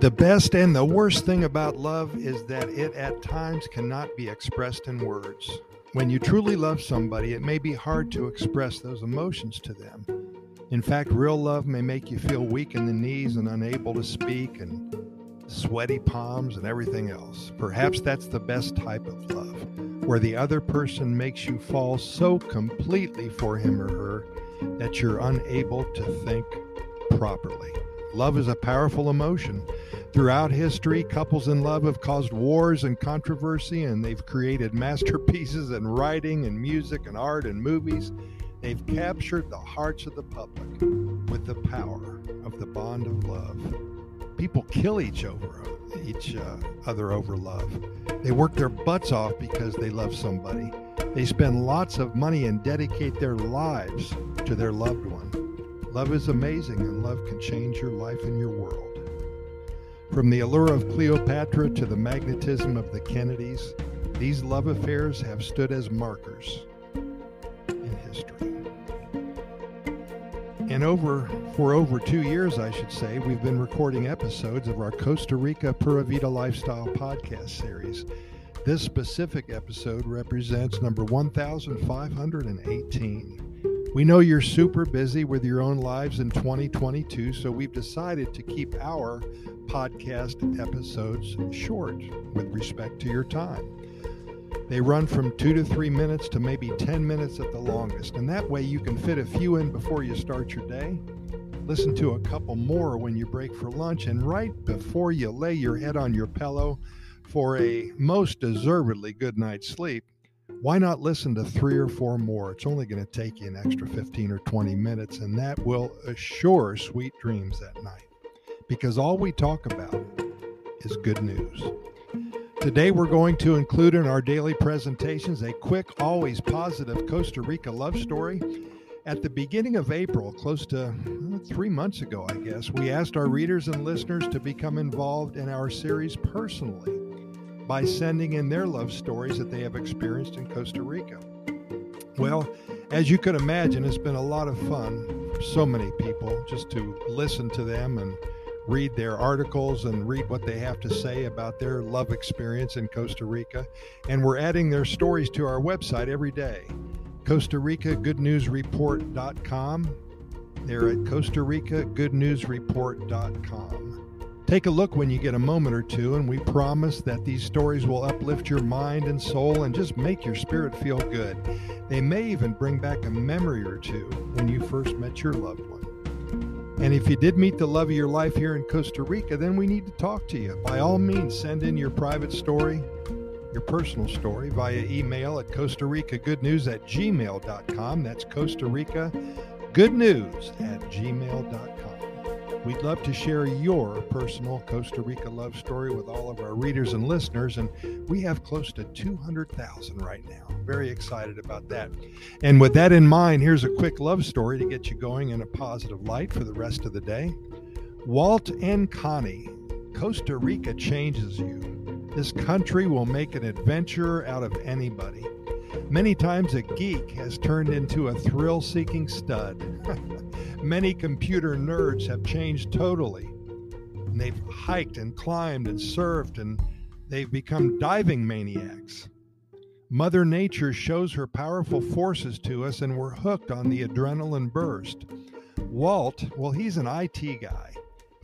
The best and the worst thing about love is that it at times cannot be expressed in words. When you truly love somebody, it may be hard to express those emotions to them. In fact, real love may make you feel weak in the knees and unable to speak and sweaty palms and everything else. Perhaps that's the best type of love, where the other person makes you fall so completely for him or her that you're unable to think properly. Love is a powerful emotion. Throughout history, couples in love have caused wars and controversy, and they've created masterpieces in writing and music and art and movies. They've captured the hearts of the public with the power of the bond of love. People kill each over each uh, other over love. They work their butts off because they love somebody. They spend lots of money and dedicate their lives to their loved one. Love is amazing, and love can change your life and your world. From the allure of Cleopatra to the magnetism of the Kennedys, these love affairs have stood as markers in history. And over for over two years, I should say, we've been recording episodes of our Costa Rica Pura Vida Lifestyle podcast series. This specific episode represents number 1518. We know you're super busy with your own lives in 2022, so we've decided to keep our podcast episodes short with respect to your time. They run from two to three minutes to maybe 10 minutes at the longest, and that way you can fit a few in before you start your day. Listen to a couple more when you break for lunch, and right before you lay your head on your pillow for a most deservedly good night's sleep, why not listen to three or four more? It's only going to take you an extra 15 or 20 minutes, and that will assure sweet dreams that night. Because all we talk about is good news. Today, we're going to include in our daily presentations a quick, always positive Costa Rica love story. At the beginning of April, close to uh, three months ago, I guess, we asked our readers and listeners to become involved in our series personally by sending in their love stories that they have experienced in Costa Rica. Well, as you could imagine, it's been a lot of fun for so many people just to listen to them and read their articles and read what they have to say about their love experience in Costa Rica. And we're adding their stories to our website every day. Costa Rica Good News Report.com. They're at Costa Rica Good News Report.com. Take a look when you get a moment or two, and we promise that these stories will uplift your mind and soul and just make your spirit feel good. They may even bring back a memory or two when you first met your loved one. And if you did meet the love of your life here in Costa Rica, then we need to talk to you. By all means, send in your private story, your personal story, via email at Costa Rica Good News at gmail.com. That's Costa Rica Good News at gmail.com. We'd love to share your personal Costa Rica love story with all of our readers and listeners, and we have close to 200,000 right now. Very excited about that. And with that in mind, here's a quick love story to get you going in a positive light for the rest of the day. Walt and Connie, Costa Rica changes you. This country will make an adventurer out of anybody. Many times a geek has turned into a thrill seeking stud. Many computer nerds have changed totally. And they've hiked and climbed and surfed and they've become diving maniacs. Mother Nature shows her powerful forces to us and we're hooked on the adrenaline burst. Walt, well, he's an IT guy.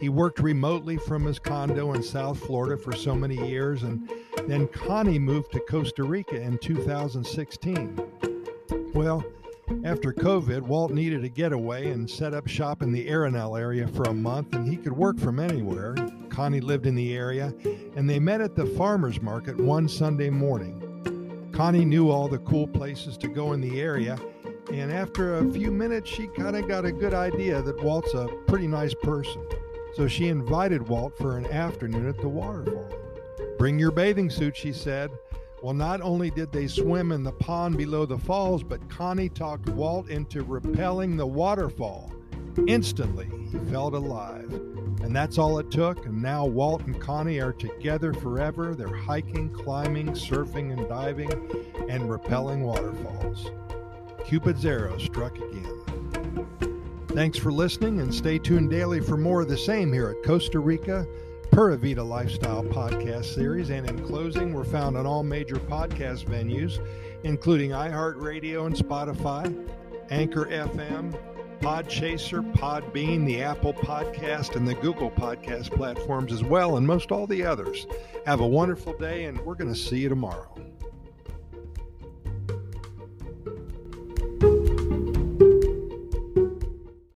He worked remotely from his condo in South Florida for so many years, and then Connie moved to Costa Rica in 2016. Well, after COVID, Walt needed a getaway and set up shop in the Arenal area for a month, and he could work from anywhere. Connie lived in the area, and they met at the farmer's market one Sunday morning. Connie knew all the cool places to go in the area, and after a few minutes, she kind of got a good idea that Walt's a pretty nice person. So she invited Walt for an afternoon at the waterfall. Bring your bathing suit, she said. Well, not only did they swim in the pond below the falls, but Connie talked Walt into repelling the waterfall. Instantly, he felt alive. And that's all it took. And now Walt and Connie are together forever. They're hiking, climbing, surfing, and diving, and repelling waterfalls. Cupid's arrow struck again. Thanks for listening and stay tuned daily for more of the same here at Costa Rica Pura Vida Lifestyle podcast series. And in closing, we're found on all major podcast venues, including iHeartRadio and Spotify, Anchor FM, Podchaser, Podbean, the Apple Podcast, and the Google Podcast platforms as well, and most all the others. Have a wonderful day, and we're going to see you tomorrow.